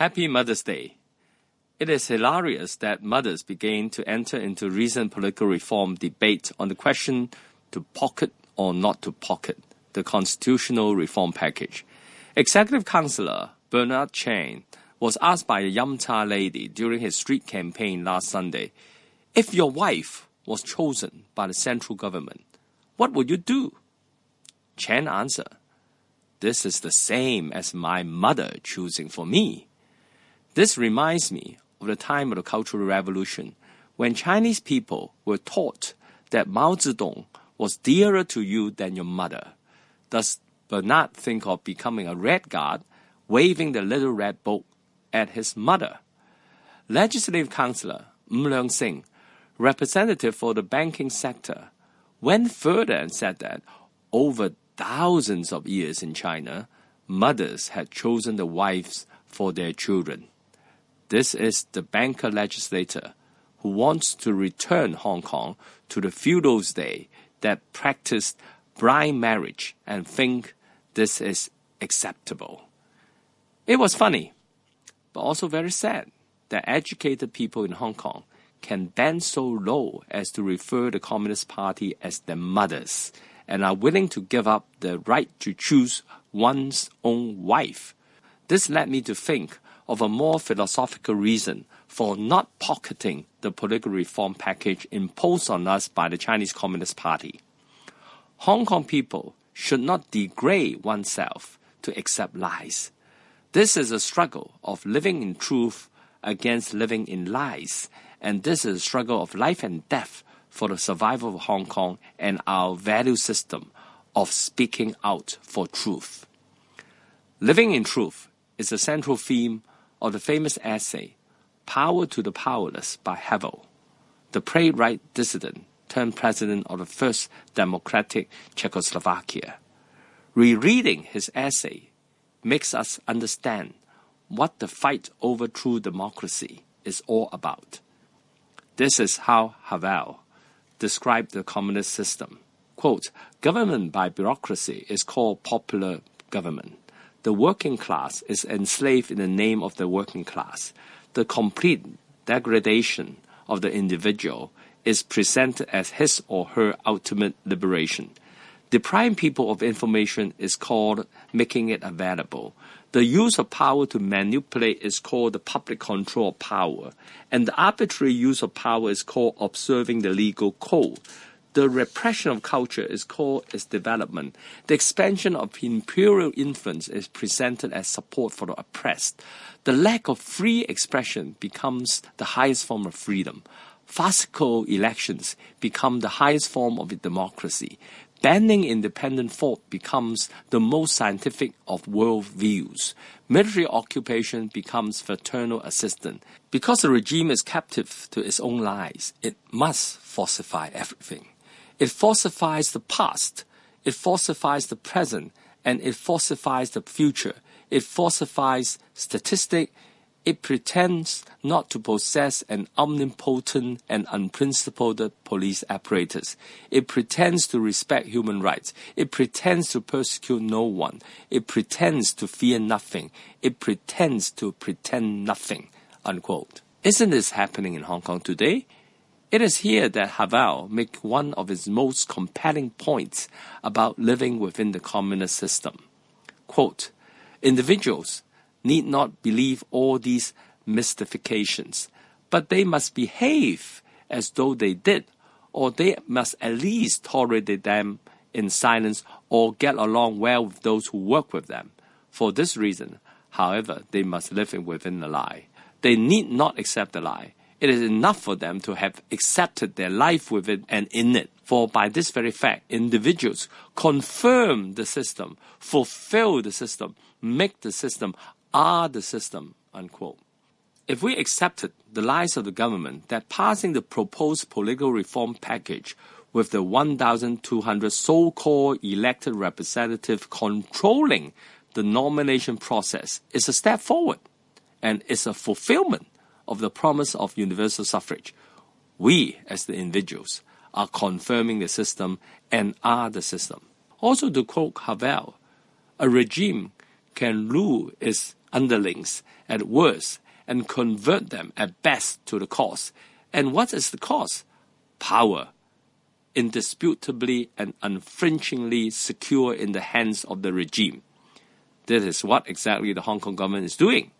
Happy Mother's Day. It is hilarious that mothers began to enter into recent political reform debate on the question to pocket or not to pocket the constitutional reform package. Executive Councillor Bernard Chan was asked by a Yum Cha lady during his street campaign last Sunday if your wife was chosen by the central government, what would you do? Chan answered, This is the same as my mother choosing for me. This reminds me of the time of the Cultural Revolution when Chinese people were taught that Mao Zedong was dearer to you than your mother. Does Bernard think of becoming a red guard, waving the little red book at his mother? Legislative Councillor Ng Leung Sing, representative for the banking sector, went further and said that over thousands of years in China, mothers had chosen the wives for their children. This is the banker legislator who wants to return Hong Kong to the feudal day that practiced blind marriage and think this is acceptable. It was funny, but also very sad that educated people in Hong Kong can bend so low as to refer the Communist Party as their mothers and are willing to give up the right to choose one's own wife. This led me to think of a more philosophical reason for not pocketing the political reform package imposed on us by the Chinese Communist Party. Hong Kong people should not degrade oneself to accept lies. This is a struggle of living in truth against living in lies and this is a struggle of life and death for the survival of Hong Kong and our value system of speaking out for truth. Living in truth is a central theme of the famous essay Power to the Powerless by Havel, the playwright dissident turned president of the first democratic Czechoslovakia. Rereading his essay makes us understand what the fight over true democracy is all about. This is how Havel described the communist system. Quote, government by bureaucracy is called popular government. The working class is enslaved in the name of the working class. The complete degradation of the individual is presented as his or her ultimate liberation. Depriving people of information is called making it available. The use of power to manipulate is called the public control of power, and the arbitrary use of power is called observing the legal code. The repression of culture is called its development. The expansion of imperial influence is presented as support for the oppressed. The lack of free expression becomes the highest form of freedom. Farcical elections become the highest form of democracy banning independent thought becomes the most scientific of world views. Military occupation becomes fraternal assistance. Because the regime is captive to its own lies, it must falsify everything. It falsifies the past, it falsifies the present, and it falsifies the future. It falsifies statistics, it pretends not to possess an omnipotent and unprincipled police apparatus. It pretends to respect human rights. It pretends to persecute no one. It pretends to fear nothing. It pretends to pretend nothing. Unquote. Isn't this happening in Hong Kong today? It is here that Havel makes one of his most compelling points about living within the communist system. Quote, individuals need not believe all these mystifications, but they must behave as though they did, or they must at least tolerate them in silence or get along well with those who work with them. For this reason, however, they must live within the lie. They need not accept the lie. It is enough for them to have accepted their life with it and in it. For by this very fact, individuals confirm the system, fulfill the system, make the system are the system, unquote. If we accepted the lies of the government that passing the proposed political reform package with the 1,200 so called elected representatives controlling the nomination process is a step forward and is a fulfillment of the promise of universal suffrage, we, as the individuals, are confirming the system and are the system. Also, to quote Havel, a regime can rule its underlings at worst and convert them at best to the cause. And what is the cause? Power, indisputably and unflinchingly secure in the hands of the regime. This is what exactly the Hong Kong government is doing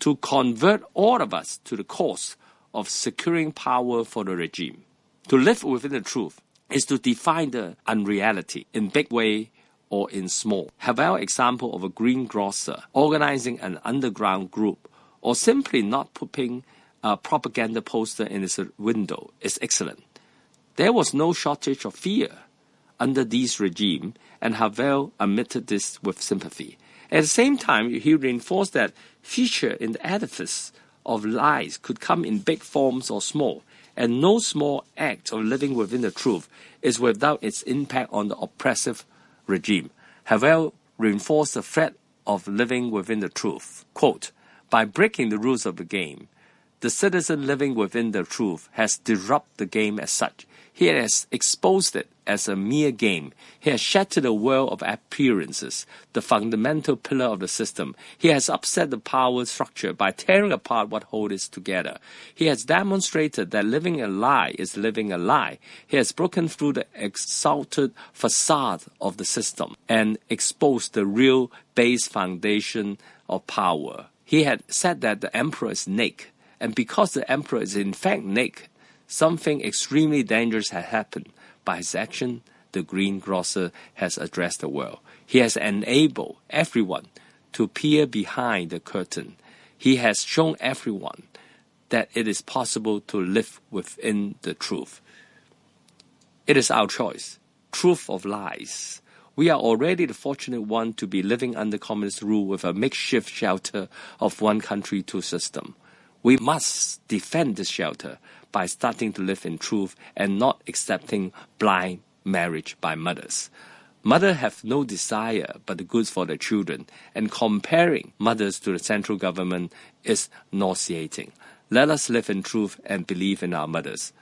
to convert all of us to the cause of securing power for the regime. To live within the truth is to define the unreality in big way or in small. Havel example of a greengrocer organizing an underground group or simply not putting a propaganda poster in his window is excellent. There was no shortage of fear under this regime, and Havel admitted this with sympathy. At the same time, he reinforced that feature in the edifice of lies could come in big forms or small, and no small act of living within the truth is without its impact on the oppressive regime. Havel reinforced the threat of living within the truth. Quote, by breaking the rules of the game, the citizen living within the truth has disrupted the game as such. He has exposed it as a mere game. He has shattered the world of appearances, the fundamental pillar of the system. He has upset the power structure by tearing apart what holds it together. He has demonstrated that living a lie is living a lie. He has broken through the exalted facade of the system and exposed the real base foundation of power. He had said that the emperor is naked, and because the emperor is in fact naked, something extremely dangerous had happened. By his action, the greengrocer has addressed the world. He has enabled everyone to peer behind the curtain. He has shown everyone that it is possible to live within the truth. It is our choice. Truth of lies. We are already the fortunate one to be living under communist rule with a makeshift shelter of one country, two system. We must defend this shelter by starting to live in truth and not accepting blind marriage by mothers. Mothers have no desire but the goods for their children, and comparing mothers to the central government is nauseating. Let us live in truth and believe in our mothers.